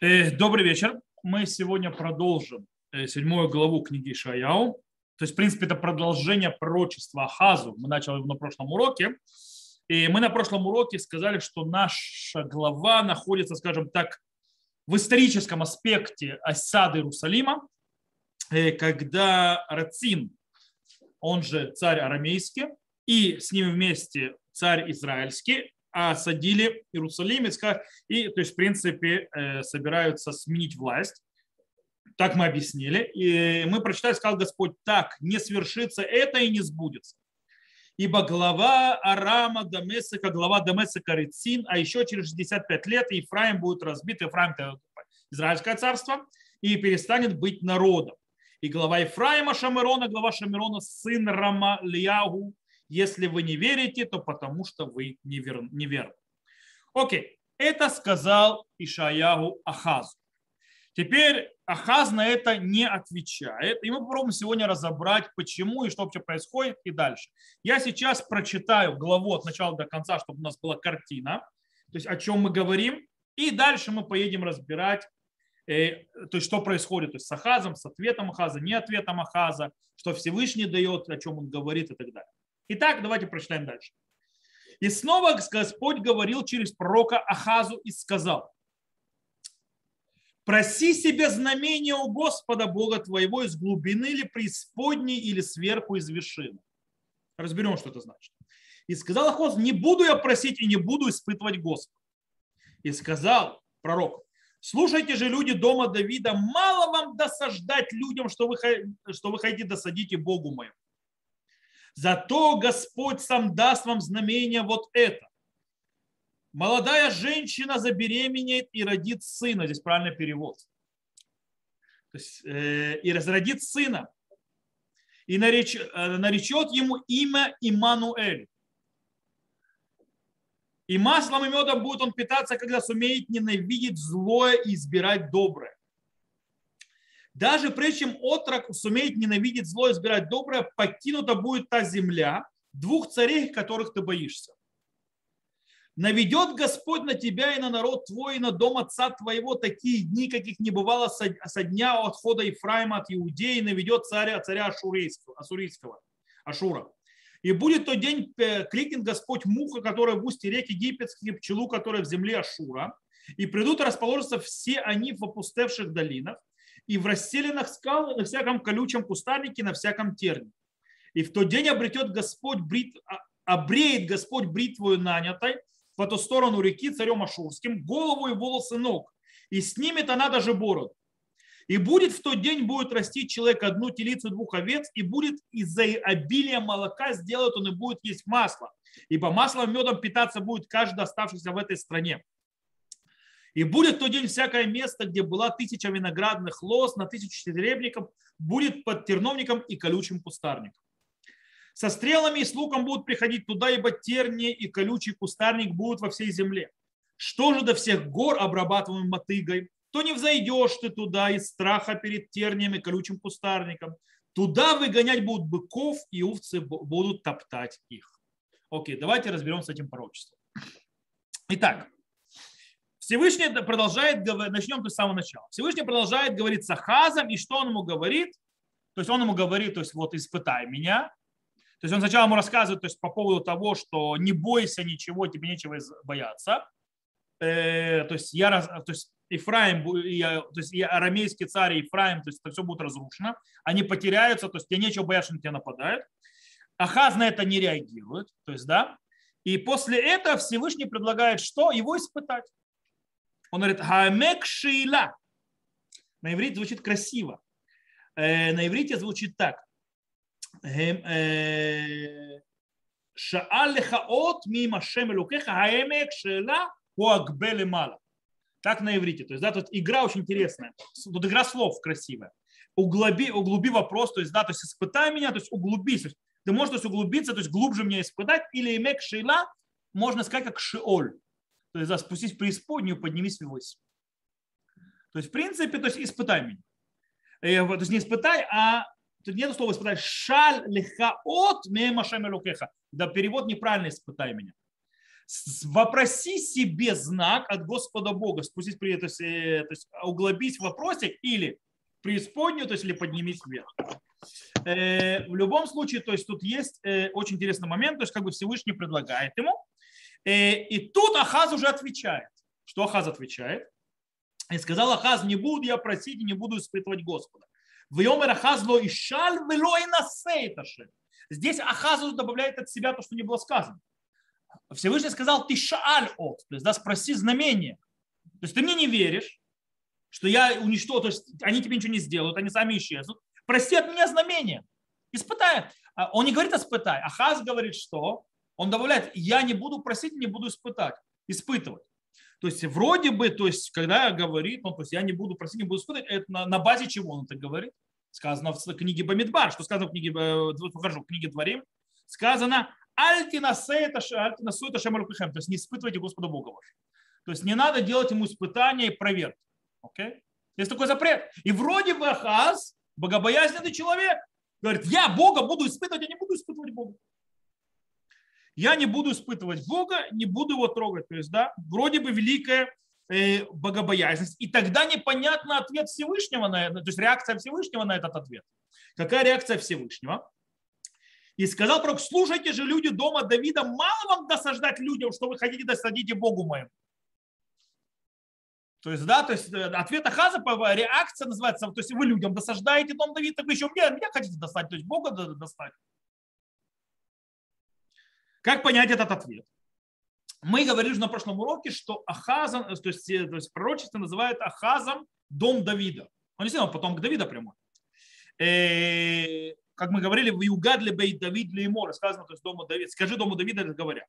Э, добрый вечер. Мы сегодня продолжим э, седьмую главу книги Шаяу. То есть, в принципе, это продолжение пророчества Ахазу. Мы начали его на прошлом уроке. И мы на прошлом уроке сказали, что наша глава находится, скажем так, в историческом аспекте осады Иерусалима, э, когда Рацин, он же царь арамейский, и с ним вместе царь израильский, осадили Иерусалим и, то есть, в принципе, э, собираются сменить власть. Так мы объяснили. И мы прочитали, сказал Господь, так, не свершится это и не сбудется. Ибо глава Арама Дамесика, глава Дамесика Рецин, а еще через 65 лет Ефраим будет разбит, Ефраим это Израильское царство, и перестанет быть народом. И глава Ефраима Шамирона, глава Шамирона, сын Рамалиягу, если вы не верите, то потому что вы невер... неверны. Окей, это сказал Ишаягу Ахазу. Теперь Ахаз на это не отвечает. И мы попробуем сегодня разобрать, почему и что вообще происходит и дальше. Я сейчас прочитаю главу от начала до конца, чтобы у нас была картина, то есть о чем мы говорим. И дальше мы поедем разбирать, э, то есть что происходит то есть с Ахазом, с ответом Ахаза, не ответом Ахаза, что Всевышний дает, о чем он говорит и так далее. Итак, давайте прочитаем дальше. И снова Господь говорил через пророка Ахазу и сказал, проси себе знамение у Господа Бога твоего из глубины или преисподней или сверху из вершины. Разберем, что это значит. И сказал Ахоз, не буду я просить и не буду испытывать Господа. И сказал пророк, слушайте же люди дома Давида, мало вам досаждать людям, что вы, что вы хотите досадить и Богу моему. Зато Господь сам даст вам знамение вот это. Молодая женщина забеременеет и родит сына. Здесь правильный перевод. То есть, э, и разродит сына. И нареч, э, наречет ему имя Имануэль. И маслом и медом будет он питаться, когда сумеет ненавидеть злое и избирать доброе. Даже прежде чем отрок сумеет ненавидеть зло и избирать доброе, покинута будет та земля двух царей, которых ты боишься. Наведет Господь на тебя и на народ твой, и на дом отца твоего такие дни, каких не бывало со дня отхода Ефраима от Иудеи, наведет царя, царя Ашурийского, Ашурийского, Ашура. И будет тот день, э, крикнет Господь муха, которая в устье реки египетских, и пчелу, которая в земле Ашура. И придут и расположатся все они в опустевших долинах, и в расселенных скал, на всяком колючем кустарнике, на всяком терне. И в тот день обретет Господь брит, а, обреет Господь бритвою нанятой по ту сторону реки царем Ашурским голову и волосы ног, и снимет она даже бороду. И будет в тот день будет расти человек одну телицу двух овец, и будет из-за обилия молока сделает он и будет есть масло. Ибо маслом и медом питаться будет каждый оставшийся в этой стране. И будет в тот день всякое место, где была тысяча виноградных лоз на тысячу серебряников, будет под терновником и колючим кустарником. Со стрелами и с луком будут приходить туда, ибо терни и колючий кустарник будут во всей земле. Что же до всех гор, обрабатываемых мотыгой, то не взойдешь ты туда из страха перед терниями и колючим кустарником. Туда выгонять будут быков, и овцы будут топтать их. Окей, давайте разберемся с этим пророчеством. Итак, Всевышний продолжает говорить, начнем с самого начала. Всевышний продолжает говорить с Ахазом, и что он ему говорит? То есть он ему говорит, то есть вот испытай меня. То есть он сначала ему рассказывает то есть, по поводу того, что не бойся ничего, тебе нечего бояться. Э, то есть я, то есть Ифраим, я, то есть я арамейский царь Ифраим, то есть это все будет разрушено. Они потеряются, то есть тебе нечего бояться, на тебя нападают. Ахаз на это не реагирует, то есть да. И после этого Всевышний предлагает что? Его испытать. Он говорит, хамек шейла. На иврите звучит красиво. Э, на иврите звучит так. Э, Шаал лехаот мимо шем элукеха хаэмек шейла хуагбе мала. Так на иврите. То есть, да, тут игра очень интересная. Тут игра слов красивая. Углуби, углуби вопрос, то есть, да, то есть испытай меня, то есть углубись. То есть, ты можешь то есть, углубиться, то есть глубже меня испытать, или имек шейла, можно сказать как шиоль. То есть да, спустись в преисподнюю, поднимись ввысь. То есть, в принципе, то есть испытай меня. Э, то есть не испытай, а тут нет слова испытай. Шаль лихаот мемашем лукеха. Да, перевод неправильный, испытай меня. вопроси себе знак от Господа Бога, спустись при то есть, э, то есть углубись в вопросе или преисподнюю, то есть или поднимись вверх. Э, в любом случае, то есть тут есть очень интересный момент, то есть как бы Всевышний предлагает ему, и тут Ахаз уже отвечает. Что Ахаз отвечает? И сказал Ахаз, не буду я просить и не буду испытывать Господа. В Йомер Ахаз ло ишаль и насейташе. Здесь Ахазу добавляет от себя то, что не было сказано. Всевышний сказал, ты шааль от, то есть да, спроси знамение. То есть ты мне не веришь, что я уничтожу, то есть они тебе ничего не сделают, они сами исчезнут. Прости от меня знамение. Испытай. А он не говорит испытай. Ахаз говорит, что? Он добавляет, я не буду просить, не буду испытать, испытывать. То есть вроде бы, то есть когда говорит, ну, то есть я не буду просить, не буду испытывать, это на, на базе чего он это говорит? Сказано в книге Бамидбар, что сказано в книге, э, покажу, в книге Дворим, сказано, альтинасуэта шемалукихем, то есть не испытывайте Господа Бога вашего. То есть не надо делать ему испытания и проверки. Okay? Есть такой запрет. И вроде бы Ахаз, богобоязненный человек, говорит, я Бога буду испытывать, я не буду испытывать Бога. Я не буду испытывать Бога, не буду его трогать. То есть, да, вроде бы великая э, богобоязненность. И тогда непонятно ответ Всевышнего на это, то есть реакция Всевышнего на этот ответ. Какая реакция Всевышнего? И сказал пророк, слушайте же люди дома Давида, мало вам досаждать людям, что вы хотите досадите Богу моему. То есть, да, то есть э, ответ Ахаза, реакция называется, то есть вы людям досаждаете дом Давида, так вы еще меня, меня хотите достать, то есть Бога достать. Как понять этот ответ? Мы говорили уже на прошлом уроке, что Ахазом, то есть, э, то есть пророчество называют Ахазом дом Давида. Он действительно потом к Давида прямой. Э, как мы говорили, в Югадле Бейт Давид Леймор, сказано, то есть дому Давида, скажи дому Давида, говоря.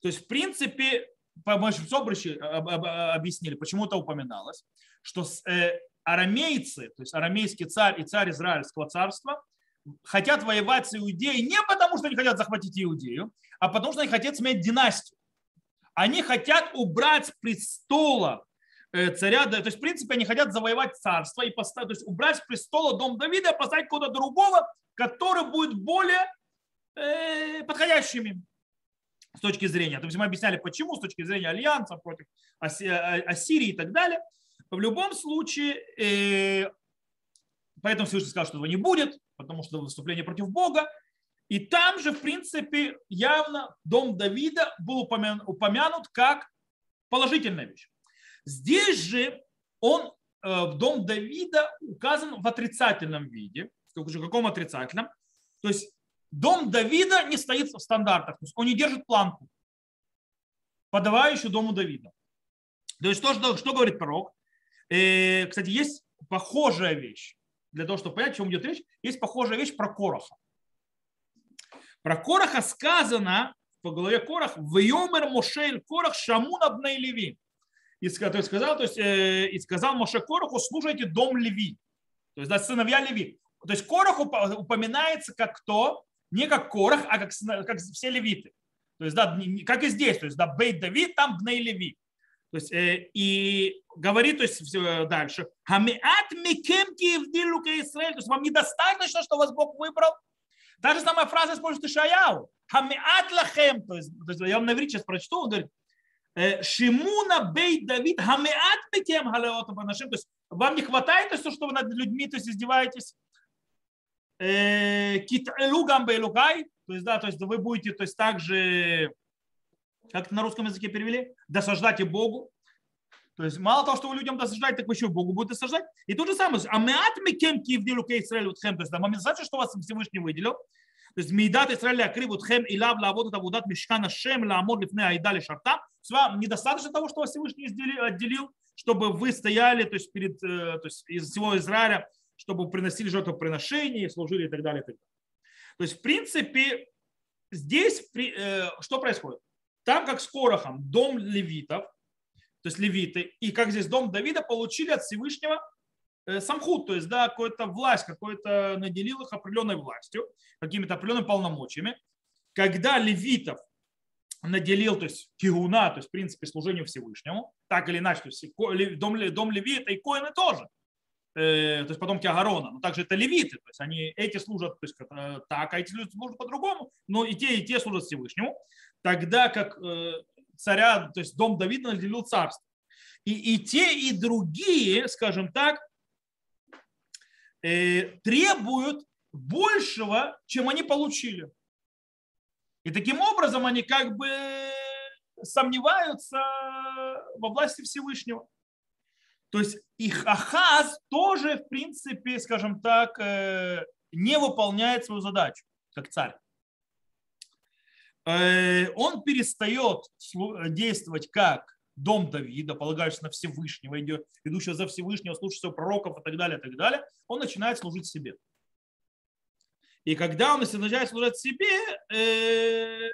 То есть, в принципе, по Собрыщи объяснили, почему это упоминалось, что э, арамейцы, то есть арамейский царь и царь Израильского царства, хотят воевать с Иудеей не потому, что они хотят захватить Иудею, а потому, что они хотят сменить династию. Они хотят убрать с престола э, царя, то есть, в принципе, они хотят завоевать царство и поставить, то есть убрать с престола дом Давида и поставить кого-то другого, который будет более э, подходящими с точки зрения. То есть мы объясняли, почему, с точки зрения альянса против Ассирии и так далее. В любом случае, э, поэтому Всевышний сказал, что его не будет, потому что выступление против Бога. И там же, в принципе, явно дом Давида был упомянут как положительная вещь. Здесь же он, в дом Давида указан в отрицательном виде. В каком отрицательном? То есть дом Давида не стоит в стандартах, то есть он не держит планку, подавающую дому Давида. То есть то, что, что говорит пророк? Э, кстати, есть похожая вещь. Для того, чтобы понять, о чем идет речь, есть похожая вещь про Короха. Про Короха сказано по голове Корах, в Йомер Мошель Корах Шамун Абней Леви. И сказал, то есть, э, и сказал Моше Короху, слушайте дом Леви. То есть, да, сыновья Леви. То есть Корох упоминается как кто? не как Корах, а как, как все левиты. То есть, да, как и здесь, то есть, да, Бейт Давид, там Бней Леви. То есть, э, и говорит, то есть, все дальше, Хамиат микем киевдилу Израиль, то есть, вам недостаточно, что вас Бог выбрал. Та же самая фраза использует Ишаяу. Хамиат лахем, то есть, то есть, я вам на сейчас прочту, он говорит, «Э, Шимуна бейт Давид, хамиат микем халеота банашим, то есть, вам не хватает, то что вы над людьми, то есть, издеваетесь. Э, Киталу гамбейлукай, то есть, да, то есть вы будете, то есть также, как на русском языке перевели, досаждайте Богу. То есть мало того, что вы людям досаждаете, так вы еще Богу будете досаждать. И то же самое, а мы кем кивдилу Израиль утхем, то есть да, момент что вас Всевышний выделил, то есть Мейдат Израиля акривут хем и лав лаводат авудат мешкана шем ламод лифне айдали шарта. Вам недостаточно того, что вас Всевышний отделил, чтобы вы стояли то есть, перед э, то есть, из всего Израиля чтобы приносили жертвоприношения, служили и так далее. И так далее. То есть, в принципе, здесь э, что происходит? Там, как с Корохом, дом левитов, то есть левиты, и как здесь дом Давида получили от Всевышнего э, самхут, то есть да, какую-то власть, какой-то наделил их определенной властью, какими-то определенными полномочиями. Когда левитов наделил, то есть кигуна, то есть в принципе служению Всевышнему, так или иначе, то есть дом, дом левита и коины тоже – Э, то есть потомки Агарона, но также это левиты, то есть они эти служат то есть, так, а эти люди служат по-другому, но и те, и те служат Всевышнему, тогда как э, царя, то есть дом Давида наделил царство. И, и те, и другие, скажем так, э, требуют большего, чем они получили. И таким образом они как бы сомневаются во власти Всевышнего. То есть их Ахаз тоже, в принципе, скажем так, э, не выполняет свою задачу, как царь. Э, он перестает действовать как дом Давида, полагаешься на Всевышнего, идущего за Всевышнего, слушающего пророков и так далее, и так далее, он начинает служить себе. И когда он начинает служить себе, э,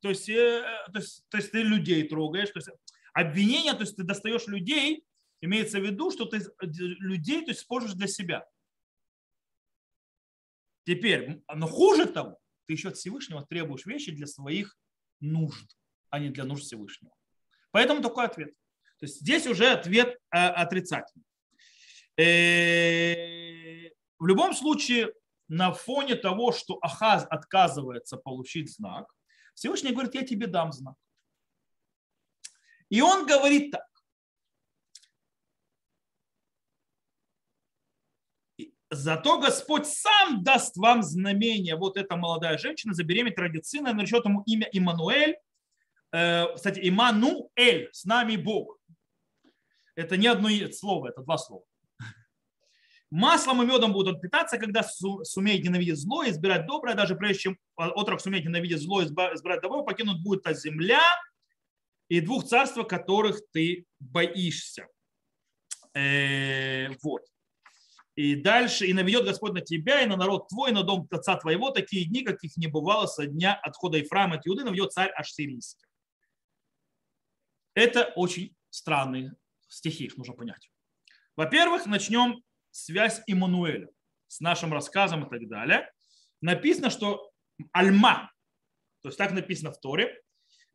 то, есть, э, то, есть, то есть ты людей трогаешь, то есть обвинение, то есть ты достаешь людей, имеется в виду, что ты людей то есть, используешь для себя. Теперь, но хуже того, ты еще от Всевышнего требуешь вещи для своих нужд, а не для нужд Всевышнего. Поэтому такой ответ. То есть здесь уже ответ э, отрицательный. Э, в любом случае, на фоне того, что Ахаз отказывается получить знак, Всевышний говорит, я тебе дам знак. И он говорит так. Зато Господь сам даст вам знамение. Вот эта молодая женщина забеременеет, родит сына, наречет ему имя Имануэль. Э, кстати, Имануэль, с нами Бог. Это не одно слово, это два слова. Маслом и медом будут питаться, когда сумеет ненавидеть зло и избирать доброе, даже прежде чем отрок сумеет ненавидеть зло и избирать добро, покинут будет та земля и двух царств, которых ты боишься. Э, вот. И дальше, и наведет Господь на тебя, и на народ твой, и на дом отца твоего, такие дни, каких не бывало со дня отхода Ефраима от Иуды, наведет царь аж сирийский. Это очень странные стихи, их нужно понять. Во-первых, начнем связь Иммануэля с нашим рассказом и так далее. Написано, что Альма, то есть так написано в Торе,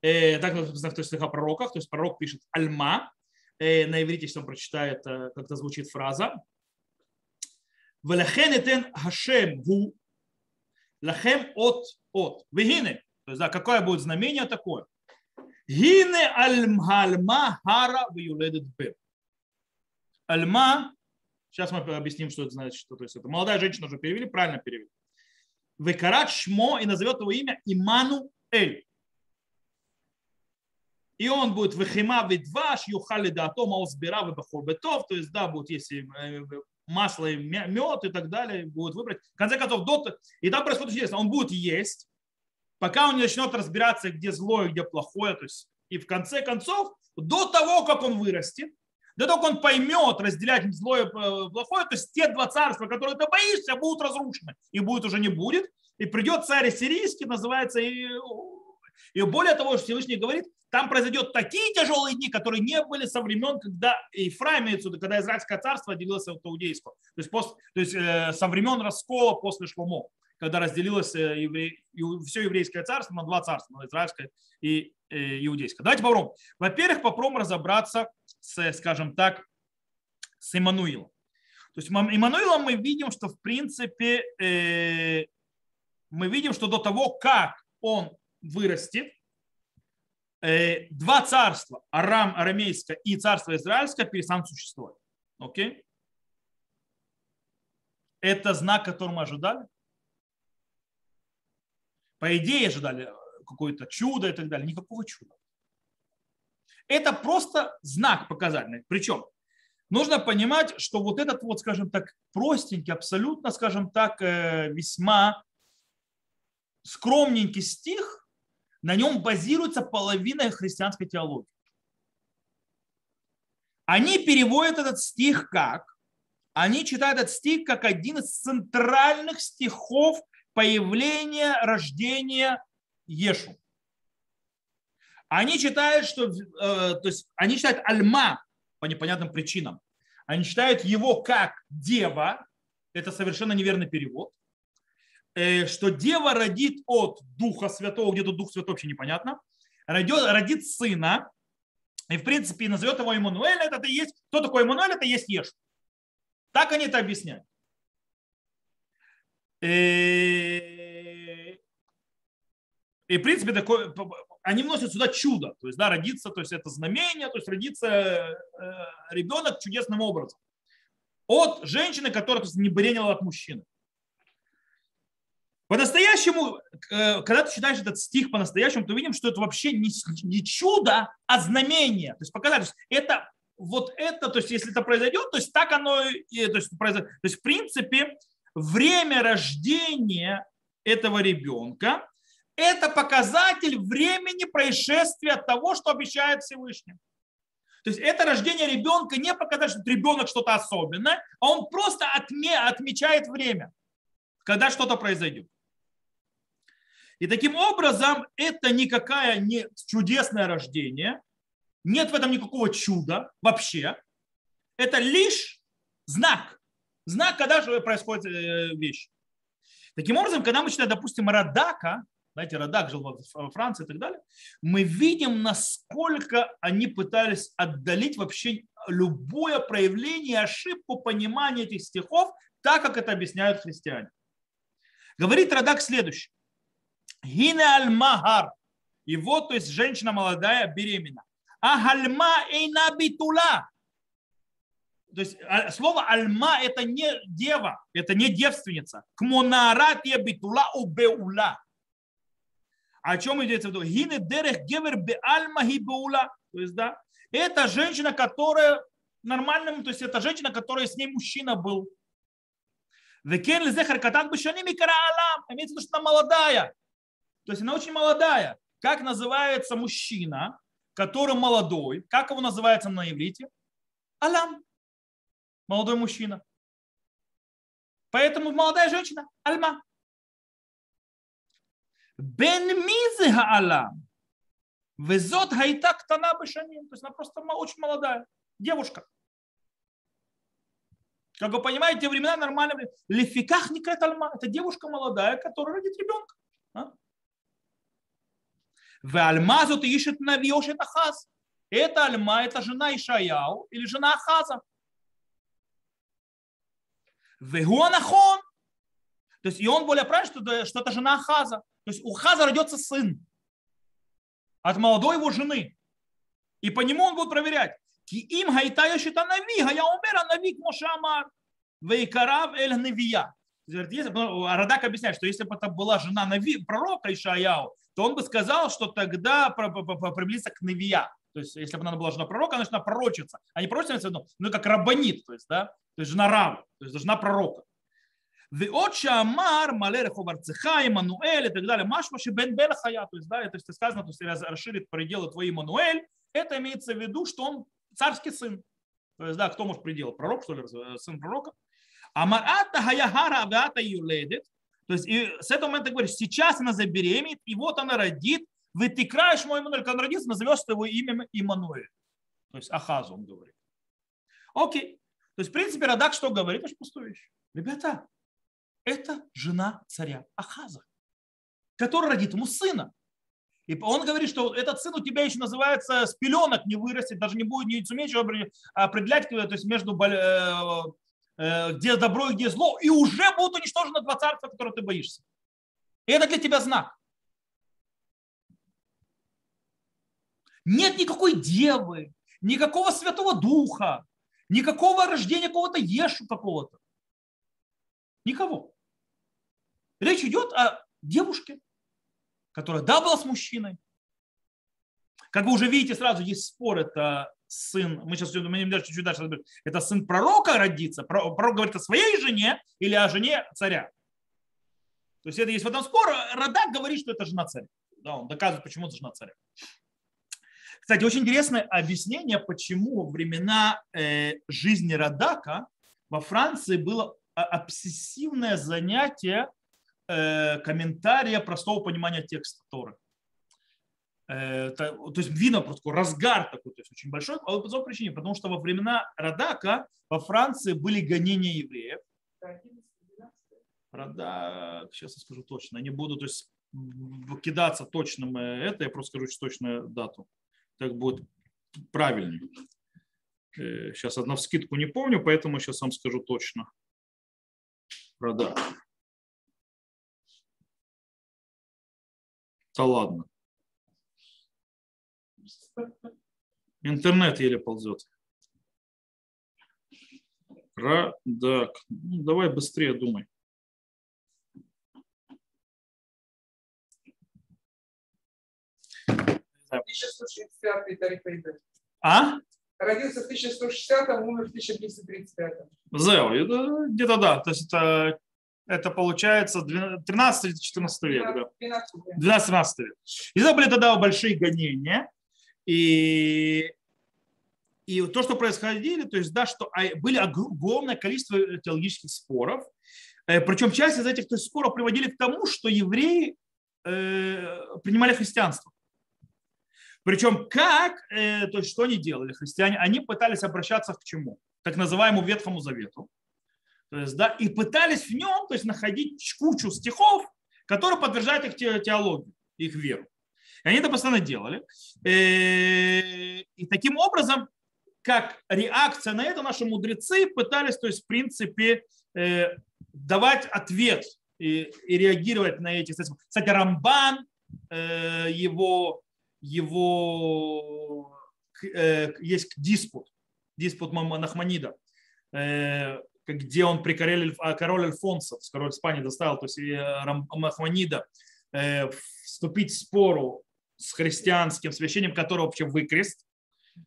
э, так написано в стихах пророках, то есть пророк пишет Альма, э, на иврите, если он прочитает, э, как это звучит фраза. Велахен этен Хашем гу, лахем от от. Вегине, то есть да, какое будет знамение такое? Гине альма хара вюледет бе. Альма Сейчас мы объясним, что это значит. Что, то есть это молодая женщина уже перевели, правильно перевели. Векарат Шмо и назовет его имя Имануэль. И он будет вехима ведваш, юхали да то маузбира бетов, то есть да, будет если масло и мед и так далее, будет выбрать. В конце концов, до, и там происходит интересно, он будет есть, пока он не начнет разбираться, где злое, где плохое, то есть и в конце концов, до того, как он вырастет, да только он поймет разделять злое и э, плохое, то есть те два царства, которые ты боишься, будут разрушены. И будет уже не будет. И придет царь сирийский, называется, и, и более того, что Всевышний говорит, там произойдет такие тяжелые дни, которые не были со времен, когда Ефраим, когда Израильское царство делилось от иудейского. То есть, после, то есть э, со времен раскола после Шломо, когда разделилось э, еврей, все еврейское царство на два царства, на израильское и иудейское. Давайте попробуем. Во-первых, попробуем разобраться с, скажем так, с Иммануилом. То есть Иммануилом мы видим, что в принципе э, мы видим, что до того, как он вырастет, э, два царства, Арам, арамейское и царство израильское, перестанут существовать. Окей? Это знак, который мы ожидали? По идее ожидали какое-то чудо и так далее. Никакого чуда. Это просто знак показательный. Причем нужно понимать, что вот этот вот, скажем так, простенький, абсолютно, скажем так, э, весьма скромненький стих, на нем базируется половина христианской теологии. Они переводят этот стих как? Они читают этот стих как один из центральных стихов появления, рождения Ешу. Они считают, что, э, то есть они считают Альма по непонятным причинам. Они считают его как дева, это совершенно неверный перевод, что дева родит от Духа Святого, где-то Дух Святой вообще непонятно, родит, родит сына, и в принципе назовет его Иммануэль, это, это есть, кто такой Иммануэль, это есть Еш. Так они это объясняют. Э, И, в принципе, такое, они вносят сюда чудо. То есть, да, родиться, то есть это знамение, то есть родиться э, ребенок чудесным образом. От женщины, которая то есть, не беременела от мужчины. По-настоящему, э, когда ты читаешь этот стих по-настоящему, ты видим, что это вообще не, не чудо, а знамение. То есть показать, то есть это вот это, то есть если это произойдет, то есть так оно то есть, произойдет. То есть в принципе время рождения этого ребенка – это показатель времени происшествия того, что обещает Всевышний. То есть это рождение ребенка не показатель, что ребенок что-то особенное, а он просто отмечает время, когда что-то произойдет. И таким образом это никакое не чудесное рождение, нет в этом никакого чуда вообще. Это лишь знак. Знак, когда же происходит э, вещь. Таким образом, когда мы читаем, допустим, Радака, знаете, Радак жил во Франции и так далее, мы видим, насколько они пытались отдалить вообще любое проявление, ошибку понимания этих стихов, так, как это объясняют христиане. Говорит Радак следующее. Гине аль-махар. И вот, то есть, женщина молодая, беременна. А гальма эйна битула. То есть а, слово альма это не дева, это не девственница. Кмонаратия битула убеула. О чем идет в виду? Гине дерех гевер бе альма беула. То есть, да, это женщина, которая нормальным, то есть это женщина, которая с ней мужчина был. Векен лизехар катан бешаними кара алам. Имеется в виду, что она молодая. То есть она очень молодая. Как называется мужчина, который молодой? Как его называется на иврите? Алам. Молодой мужчина. Поэтому молодая женщина – альма. Бен мизе алам. Везот хайта ктана бешаним. То есть она просто очень молодая девушка. Как вы понимаете, те времена нормальные. Лефиках не альма. Это девушка молодая, которая родит ребенка. А? В Альмазу ты ищет навьешь это Ахаз. Это Альма, это жена Ишаяу или жена Ахаза. Вегуанахон. То есть и он более правильно, что, что это жена Ахаза. То есть у Хаза родится сын от молодой его жены. И по нему он будет проверять. Ки им гайтая счета нави, гая умера нави мошамар. Вейкарав эль навия. Радак объясняет, что если бы это была жена нави, пророка Ишаяу, то он бы сказал, что тогда приблизится к Навия. То есть, если бы она была жена пророка, она должна пророчиться. А не пророчиться, ну, ну как рабонит, то есть, да, то есть жена Равы, то есть жена пророка. Веот шамар малер ховарцеха, Имануэль и так далее. Машмаши бен белахая, то есть, да, это есть сказано, то есть расширит пределы твои Имануэль. Это имеется в виду, что он царский сын. То есть, да, кто может пределы? Пророк, что ли, э, сын пророка? Амарата хаягара авата юледит то есть и с этого момента говоришь, сейчас она забеременеет, и вот она родит, вы ты краешь мой Имануэль, когда он родится, назовешь его имя Имануэль. То есть Ахазу он говорит. Окей. То есть, в принципе, Радак что говорит? Очень пустую вещь. Ребята, это жена царя Ахаза, который родит ему сына. И он говорит, что этот сын у тебя еще называется с пеленок не вырастет, даже не будет, не сумеешь определять, то есть между Э, где добро и где зло, и уже будут уничтожены два царства, которые ты боишься. И это для тебя знак. Нет никакой девы, никакого святого духа, никакого рождения какого-то ешу какого-то. Никого. Речь идет о девушке, которая да была с мужчиной. Как вы уже видите, сразу есть спор, это сын, мы сейчас мы дальше, чуть дальше разберем, это сын пророка родится, пророк говорит о своей жене или о жене царя. То есть это есть в этом спор. Радак говорит, что это жена царя. Да, он доказывает, почему это жена царя. Кстати, очень интересное объяснение, почему во времена э, жизни Радака во Франции было обсессивное занятие э, комментария простого понимания текста Торы. Э, то есть видно просто разгар такой, то есть очень большой, по той причине, потому что во времена Радака во Франции были гонения евреев. Радак, сейчас я скажу точно, не буду то есть, кидаться точным это, я просто скажу точную дату. Так будет правильнее. Сейчас э, одна в скидку не помню, поэтому сейчас вам скажу точно. Радак. Да ладно. Интернет еле ползет. Радак. Ну, давай быстрее думай. А? Родился в 1160, умер в 1235. Зео, где-то да. То есть это, это получается 13-14 век. Да. 12-13 век. И это были тогда большие гонения. И, и то, что происходило, то есть, да, что а, были огромное количество теологических споров. Э, Причем часть из этих споров приводили к тому, что евреи э, принимали христианство. Причем как, э, то есть что они делали, христиане? Они пытались обращаться к чему? Так называемому Ветхому Завету. То есть, да, и пытались в нем то есть, находить кучу стихов, которые подтверждают их теологию, их веру. Они это постоянно делали. Э, и таким образом, как реакция на это, наши мудрецы пытались, то есть, в принципе, э, давать ответ и, и реагировать на эти. Кстати, Рамбан, его его э, есть диспут, диспут Нахманида, э, где он при короле, а, король Альфонсо, король Испании доставил, то есть Нахманида, э, вступить в спору с христианским священником, который вообще выкрест,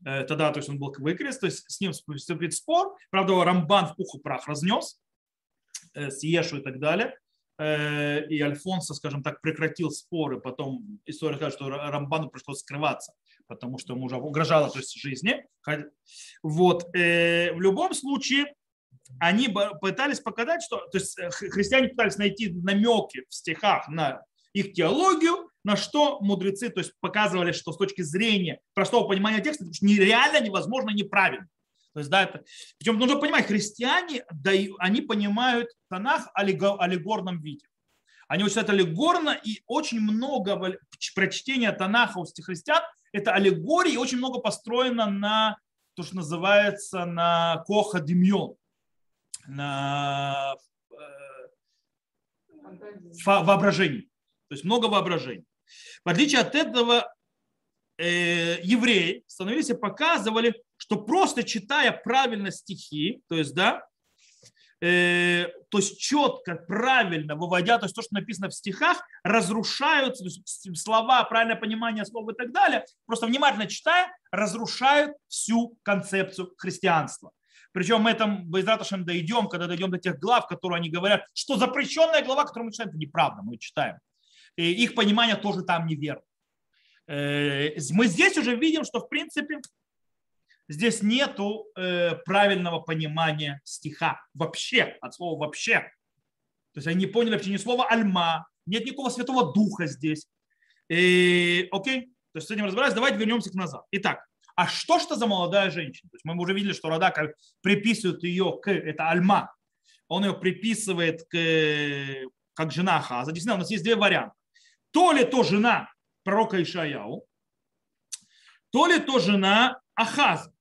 тогда то есть он был выкрест, то есть с ним вступить в спор, правда, Рамбан в пух и прах разнес, с Ешу и так далее, Э, и Альфонсо, скажем так, прекратил споры, потом история скажет, что Рамбану пришлось скрываться, потому что ему уже угрожало то есть, жизни. Вот. Э, в любом случае, они пытались показать, что то есть э, христиане пытались найти намеки в стихах на их теологию, на что мудрецы то есть, показывали, что с точки зрения простого понимания текста это нереально, невозможно, неправильно. То есть, да, это... Причем нужно понимать, христиане, да, они понимают Танах аллегорном виде. Они учат аллегорно, и очень много прочтения Танаха у христиан – это аллегории, и очень много построено на то, что называется на коха демьон, на э, воображении. То есть много воображений. В отличие от этого, э, евреи становились и показывали, что просто читая правильно стихи, то есть, да, э, то есть четко, правильно выводя, то есть то, что написано в стихах, разрушают слова, правильное понимание слов и так далее, просто внимательно читая, разрушают всю концепцию христианства. Причем мы этом Байзраташем дойдем, когда дойдем до тех глав, которые они говорят, что запрещенная глава, которую мы читаем, это неправда, мы читаем. Их понимание тоже там неверно. Э, мы здесь уже видим, что в принципе здесь нету э, правильного понимания стиха вообще, от слова вообще. То есть они не поняли вообще ни слова альма, нет никакого Святого Духа здесь. И, окей, то есть с этим разбираюсь. Давайте вернемся к назад. Итак, а что что за молодая женщина? То есть мы уже видели, что Радака приписывает ее к, это альма, он ее приписывает к, как жена Хаза. Действительно, у нас есть две варианта. То ли то жена пророка Ишаяу, то ли то жена Ахаза.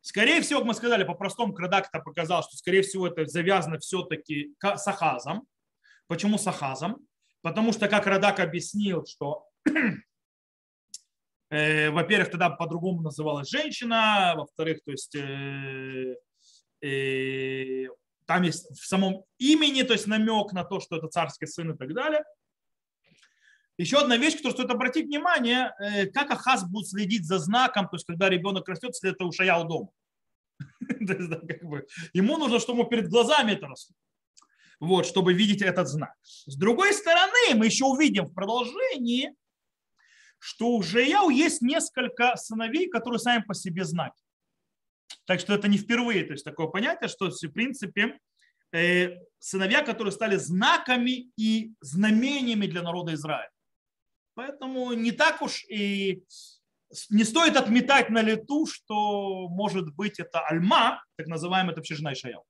Скорее всего, как мы сказали, по-простому Крадак это показал, что, скорее всего, это завязано все-таки с Ахазом. Почему с Ахазом? Потому что, как Радак объяснил, что, э, во-первых, тогда по-другому называлась женщина, во-вторых, то есть э, э, там есть в самом имени, то есть намек на то, что это царский сын и так далее. Еще одна вещь, которую стоит обратить внимание, э, как Ахаз будет следить за знаком, то есть когда ребенок растет, если это ушаял дома. Ему нужно, чтобы перед глазами это росло. Вот, чтобы видеть этот знак. С другой стороны, мы еще увидим в продолжении, что у Жияу есть несколько сыновей, которые сами по себе знаки. Так что это не впервые, то есть такое понятие, что в принципе э, сыновья, которые стали знаками и знамениями для народа Израиля. Поэтому не так уж и не стоит отметать на лету, что может быть это Альма, так называемый, это вообще жена Ишаяу.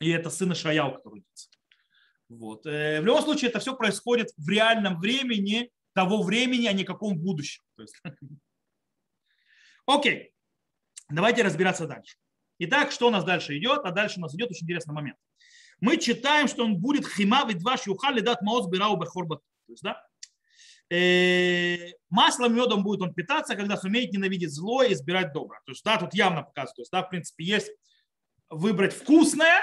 И это сын Ишаяу, который родится. Вот. Э, в любом случае, это все происходит в реальном времени, того времени, а не каком будущем. Окей, давайте разбираться дальше. Итак, что у нас дальше идет? А дальше у нас идет очень интересный момент. Мы читаем, что он будет хима видваш юхали дат маоз бирау бехорбат То есть, да, маслом, медом будет он питаться, когда сумеет ненавидеть зло и избирать доброе. То есть, да, тут явно показывает, то есть, да, в принципе, есть выбрать вкусное,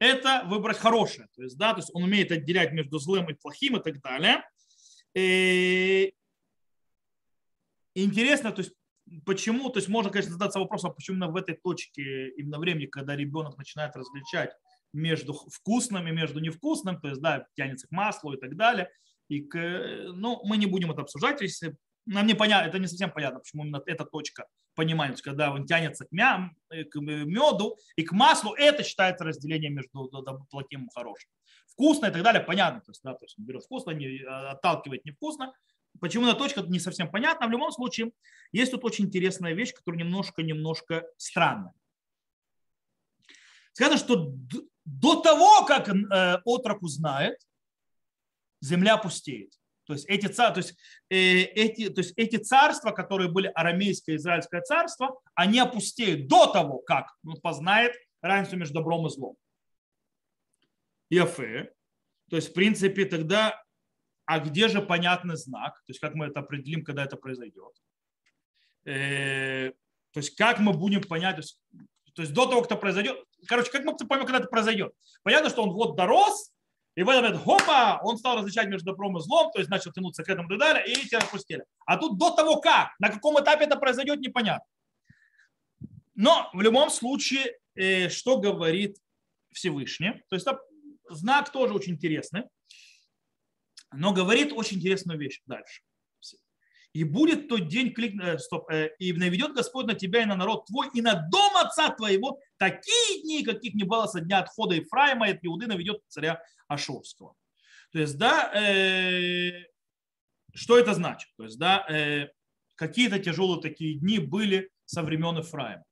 это выбрать хорошее. То есть, да, то есть он умеет отделять между злым и плохим и так далее. И интересно, то есть почему, то есть можно, конечно, задаться вопросом, почему именно в этой точке, именно времени, когда ребенок начинает различать между вкусным и между невкусным, то есть, да, тянется к маслу и так далее. И к, ну, мы не будем это обсуждать, если нам не понятно, это не совсем понятно, почему именно эта точка понимания, когда он тянется к, мя, к меду и к маслу, это считается разделением между плохим и хорошим. Вкусно и так далее, понятно, то есть, да, то есть он берет вкусно, не, отталкивает невкусно. Почему эта точка, не совсем понятно. В любом случае, есть тут очень интересная вещь, которая немножко-немножко странная. Сказано, что до того, как э, отрок узнает, земля пустеет. То есть эти, то есть, э, эти, то есть эти царства, которые были арамейское и израильское царство, они опустеют до того, как он познает разницу между добром и злом. Яфе. То есть, в принципе, тогда, а где же понятный знак? То есть, как мы это определим, когда это произойдет? Э, то есть, как мы будем понять, то есть, то есть до того, как это произойдет, короче, как мы поймем, когда это произойдет? Понятно, что он вот дорос, и в этот момент, хопа, он стал различать между добром и злом, то есть начал тянуться к этому и так далее, и эти отпустили. А тут до того как, на каком этапе это произойдет, непонятно. Но в любом случае, э, что говорит Всевышний, то есть знак тоже очень интересный, но говорит очень интересную вещь дальше. И будет тот день, клик, э, стоп, э, и наведет Господь на тебя и на народ твой, и на дом отца твоего такие дни, каких не было со дня отхода Ефраима, и от Иуды наведет царя Ашурского. То есть, да, э, что это значит? То есть, да, э, какие-то тяжелые такие дни были со времен Ефраима.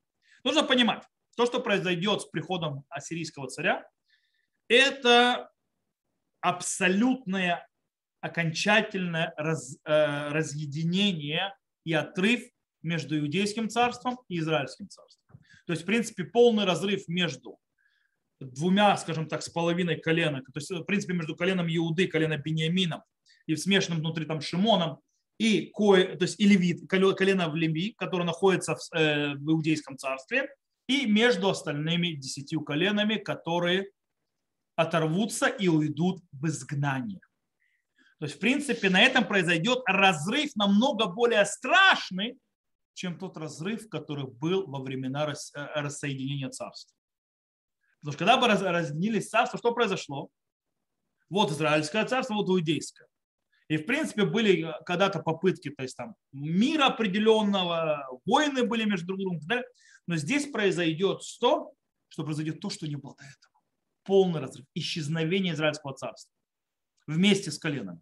Нужно понимать, то, что произойдет с приходом ассирийского царя, это абсолютное окончательное раз, э, разъединение и отрыв между иудейским царством и израильским царством. То есть, в принципе, полный разрыв между двумя, скажем так, с половиной колена, то есть, в принципе, между коленом Иуды, коленом Бениамином и смешанным внутри там Шимоном, и, кое, то есть, и Левит, колено в Леви, которое находится в, э, в Иудейском царстве, и между остальными десятью коленами, которые оторвутся и уйдут в изгнание. То есть, в принципе, на этом произойдет разрыв намного более страшный, чем тот разрыв, который был во времена э, рассоединения царств. Потому что когда бы разъединились царства, что произошло? Вот израильское царство, вот иудейское. И, в принципе, были э, когда-то попытки, то есть там мира определенного, войны были между друг другом, но здесь произойдет то, что произойдет то, что не было до этого. Полный разрыв, исчезновение израильского царства вместе с коленами.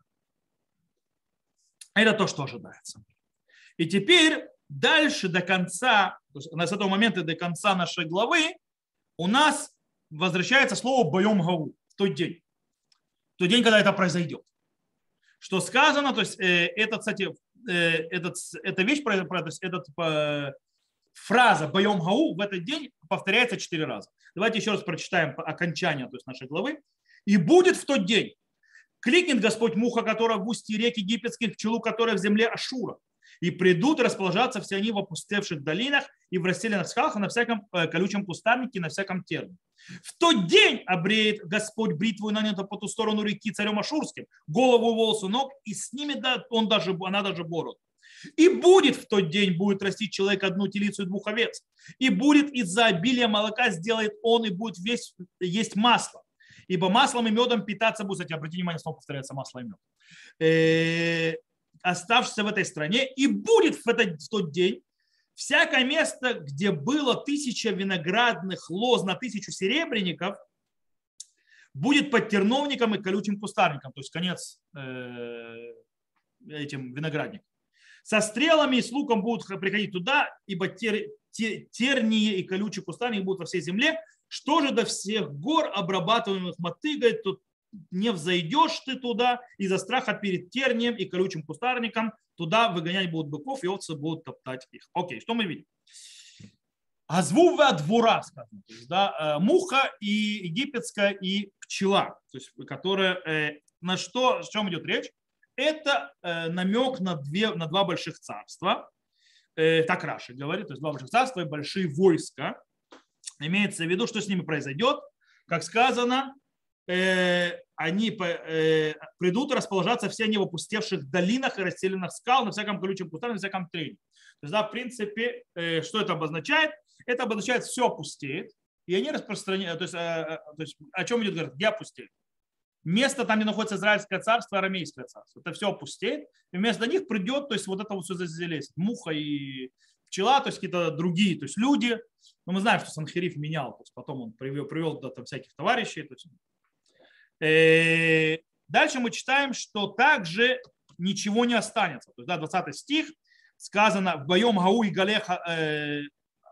Это то, что ожидается. И теперь дальше до конца, то с этого момента до конца нашей главы у нас возвращается слово «боем гау» в тот день. В тот день, когда это произойдет. Что сказано, то есть э, это, кстати, э, этот, эта вещь, то есть этот, э, фраза «боем гау» в этот день повторяется четыре раза. Давайте еще раз прочитаем окончание то есть нашей главы. «И будет в тот день, Кликнет Господь муха, которая в устье рек египетских, пчелу, которая в земле Ашура. И придут расположаться все они в опустевших долинах и в расселенных скалах, и на всяком э, колючем кустарнике, на всяком терне. В тот день обреет Господь бритву и нанята по ту сторону реки царем Ашурским, голову, волосы, ног, и с ними он даже, она даже бороду. И будет в тот день, будет расти человек одну телицу и двух овец. И будет из-за обилия молока сделает он, и будет весь есть масло ибо маслом и медом питаться будет, кстати, обратите внимание, снова повторяется масло и мед, э, оставшийся в этой стране, и будет в, этот, в тот день всякое место, где было тысяча виноградных лоз на тысячу серебряников, будет под терновником и колючим кустарником, то есть конец э, этим виноградникам. Со стрелами и с луком будут приходить туда, ибо тер, тер, тернии и колючие кустарники будут во всей земле, что же до всех гор, обрабатываемых мотыгой, тут не взойдешь ты туда из-за страха перед тернием и колючим кустарником. Туда выгонять будут быков, и овцы будут топтать их. Окей, что мы видим? Азвува двора, сказано, то есть, да, э, муха и египетская и пчела, то есть, которая, э, на что, о чем идет речь? Это э, намек на, две, на два больших царства. Так Раши говорит, то есть два больших царства и большие войска. Имеется в виду, что с ними произойдет. Как сказано, они э, придут расположаться все они в опустевших долинах и расселенных скал, на всяком колючем кустах, на всяком трене. То есть, да, в принципе, э, что это обозначает? Это обозначает, все опустеет, и они распространяют, то есть, то есть о чем идет говорить, где опустеет? Место там, где находится Израильское царство, Арамейское царство. Это все опустеет, и вместо них придет, то есть вот это вот все зазелезет. Муха и пчела, то есть какие-то другие, то есть люди. Но мы знаем, что Санхериф менял, то есть потом он привел, привел туда там всяких товарищей. То есть, Э, дальше мы читаем, что также ничего не останется. То есть, да, 20 стих сказано в боем Гау и Галеха э,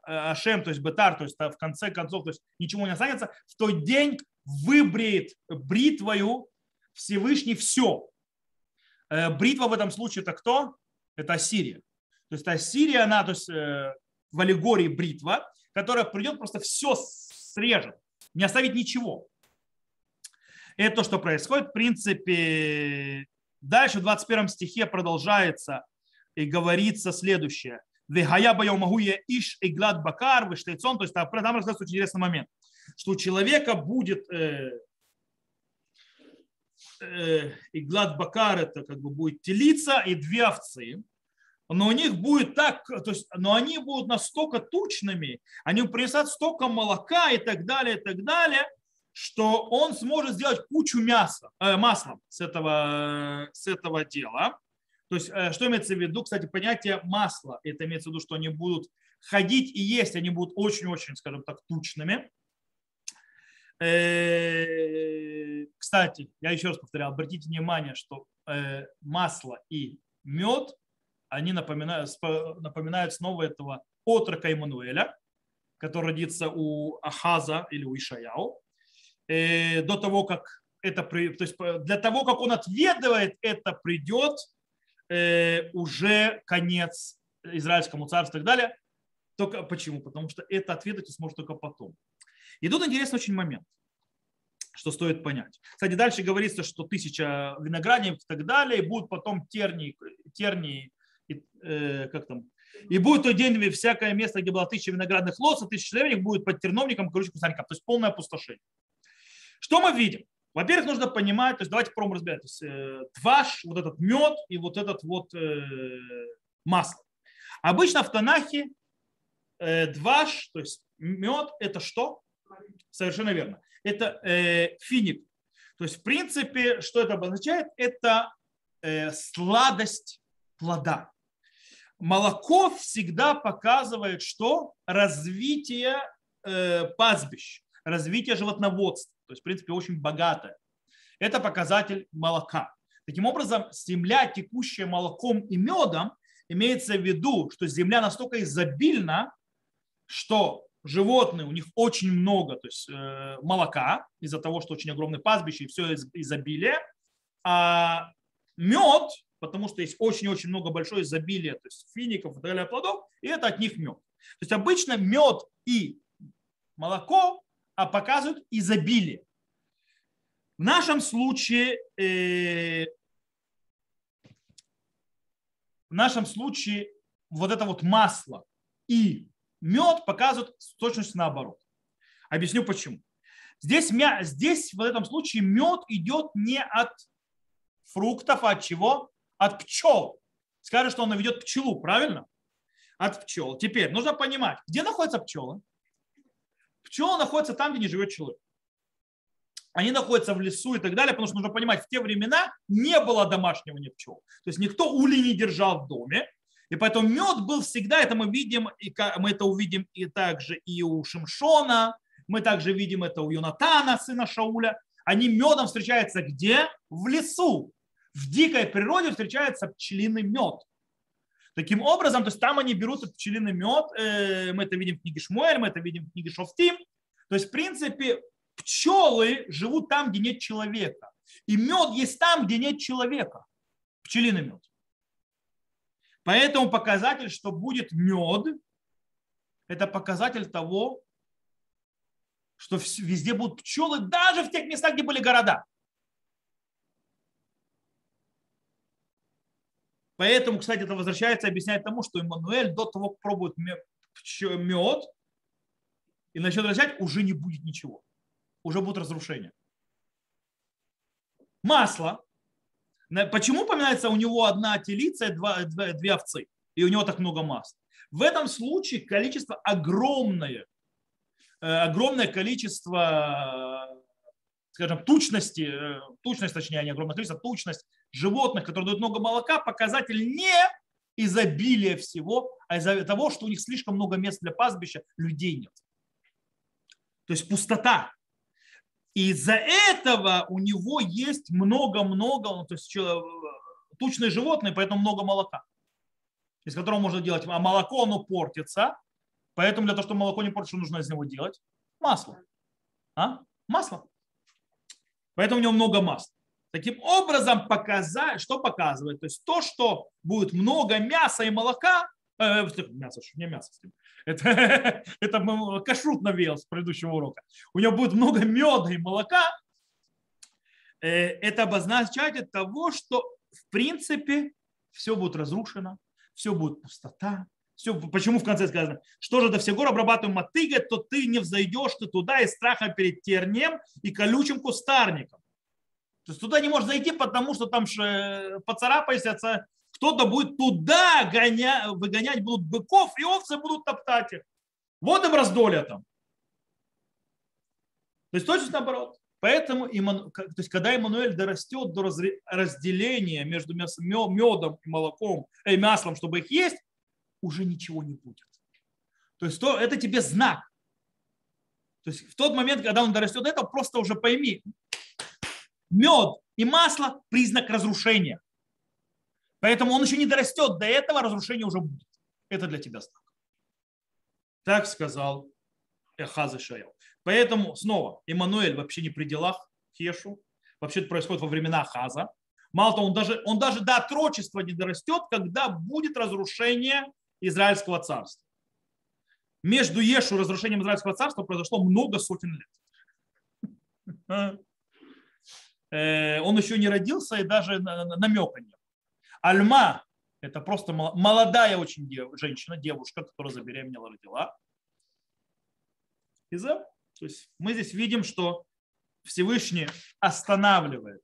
Ашем, то есть Бетар, то есть в конце концов, то есть ничего не останется. В тот день выбреет бритвою Всевышний все. Э, бритва в этом случае это кто? Это Ассирия. То есть Ассирия, она то есть, в аллегории бритва, которая придет просто все срежет, не оставить ничего. Это то, что происходит. В принципе, дальше в 21 стихе продолжается и говорится следующее. Вегая боемагуя иш и глад бакар, вештейцон. То есть там рассказывается очень интересный момент, что у человека будет э, э, и глад бакар, это как бы будет телица и две овцы, но у них будет так, то есть, но они будут настолько тучными, они принесут столько молока и так далее, и так далее, что он сможет сделать кучу мяса, э, масла с этого, с этого дела. То есть, э, что имеется в виду? Кстати, понятие масла, это имеется в виду, что они будут ходить и есть, они будут очень-очень, скажем так, тучными. Э, кстати, я еще раз повторяю, обратите внимание, что э, масло и мед, они напоминают, напоминают снова этого отрока Эммануэля, который родится у Ахаза или у Ишаяу. Э, до того, как это, то есть для того, как он отведывает, это придет э, уже конец Израильскому царству и так далее. Только почему? Потому что это отведать сможет только потом. И тут интересный очень момент, что стоит понять. Кстати, дальше говорится, что тысяча виноградников и так далее, и будут потом тернии, тернии и, э, как там, и будет тот день всякое место, где было тысяча виноградных лос, а тысяча человек будет под терновником, короче, кустарником. То есть полное опустошение. Что мы видим? Во-первых, нужно понимать, то есть давайте попробуем разбирать, то есть, э, тваш, вот этот мед и вот этот вот э, масло. Обычно в Танахе э, дваш, то есть мед, это что? Совершенно верно. Это э, финик. То есть, в принципе, что это обозначает? Это э, сладость плода. Молоко всегда показывает, что развитие э, пастбищ, развитие животноводства. То есть, в принципе, очень богатая. Это показатель молока. Таким образом, земля, текущая молоком и медом, имеется в виду, что земля настолько изобильна, что животные, у них очень много то есть, э, молока из-за того, что очень огромное пастбище и все изобилие, а мед, потому что есть очень-очень много большое изобилие, то есть фиников и так далее плодов, и это от них мед. То есть обычно мед и молоко а показывают изобилие. В нашем случае, э, в нашем случае вот это вот масло и мед показывают с точностью наоборот. Объясню почему. Здесь, здесь в этом случае мед идет не от фруктов, а от чего? От пчел. Скажет, что он ведет пчелу, правильно? От пчел. Теперь нужно понимать, где находятся пчелы? Пчелы находятся там, где не живет человек. Они находятся в лесу и так далее, потому что нужно понимать, в те времена не было домашнего ни пчел. То есть никто улей не держал в доме. И поэтому мед был всегда, это мы видим, и мы это увидим и также и у Шимшона, мы также видим это у Юнатана, сына Шауля. Они медом встречаются где? В лесу. В дикой природе встречается пчелиный мед. Таким образом, то есть там они берут этот пчелиный мед, э, мы это видим в книге Шмуэль, мы это видим в книге Шофтим. То есть, в принципе, пчелы живут там, где нет человека. И мед есть там, где нет человека. Пчелиный мед. Поэтому показатель, что будет мед, это показатель того, что везде будут пчелы, даже в тех местах, где были города. Поэтому, кстати, это возвращается, объясняет тому, что Иммануэль до того, как пробует мед и начнет разрешать, уже не будет ничего. Уже будет разрушение. Масло. Почему упоминается у него одна телица и два, две овцы? И у него так много масла. В этом случае количество огромное, э, огромное количество, скажем, тучности, э, тучность, точнее, не огромное количество, тучность животных, которые дают много молока, показатель не изобилия всего, а из-за того, что у них слишком много мест для пастбища, людей нет. То есть пустота. И из-за этого у него есть много-много, ну, то есть тучные животные, поэтому много молока, из которого можно делать. А молоко, оно портится, поэтому для того, чтобы молоко не портилось, что нужно из него делать? Масло. А? Масло. Поэтому у него много масла. Таким образом, показать, что показывает? То есть то, что будет много мяса и молока, э, мясо, не мясо, это, это кашрут навеял с предыдущего урока. У него будет много меда и молока. Э, это обозначает того, что в принципе все будет разрушено, все будет пустота. Все, почему в конце сказано, что же до всего обрабатываем мотыгой, то ты не взойдешь ты туда из страха перед тернем и колючим кустарником. То есть туда не можешь зайти, потому что там поцарапаешься, кто-то будет туда гоня, выгонять будут быков, и овцы будут топтать их. Вот им раздолье там. То есть точно наоборот. Поэтому, то есть, когда Эммануэль дорастет до разделения между медом и молоком, э, маслом, чтобы их есть, уже ничего не будет. То есть то, это тебе знак. То есть в тот момент, когда он дорастет до этого, просто уже пойми, мед и масло – признак разрушения. Поэтому он еще не дорастет до этого, разрушение уже будет. Это для тебя знак. Так сказал Эхаз Шаэл. Поэтому снова, Эммануэль вообще не при делах Хешу. Вообще это происходит во времена Хаза. Мало того, он даже, он даже до отрочества не дорастет, когда будет разрушение Израильского царства. Между Ешу и разрушением Израильского царства произошло много сотен лет. Э, он еще не родился и даже намека нет. Альма – это просто молодая очень женщина, девушка, которая забеременела, родила. Иза. То есть мы здесь видим, что Всевышний останавливает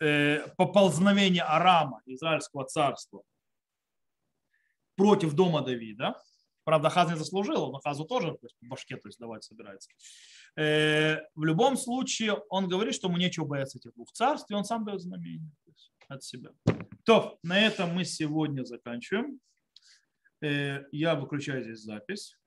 э, поползновение Арама, Израильского царства, против дома Давида. Правда, Хаз не заслужил, но Хазу тоже то есть, в башке то есть, давать собирается. Э, в любом случае, он говорит, что ему нечего бояться этих двух царств, и он сам дает знамение от себя. То, на этом мы сегодня заканчиваем. Э, я выключаю здесь запись.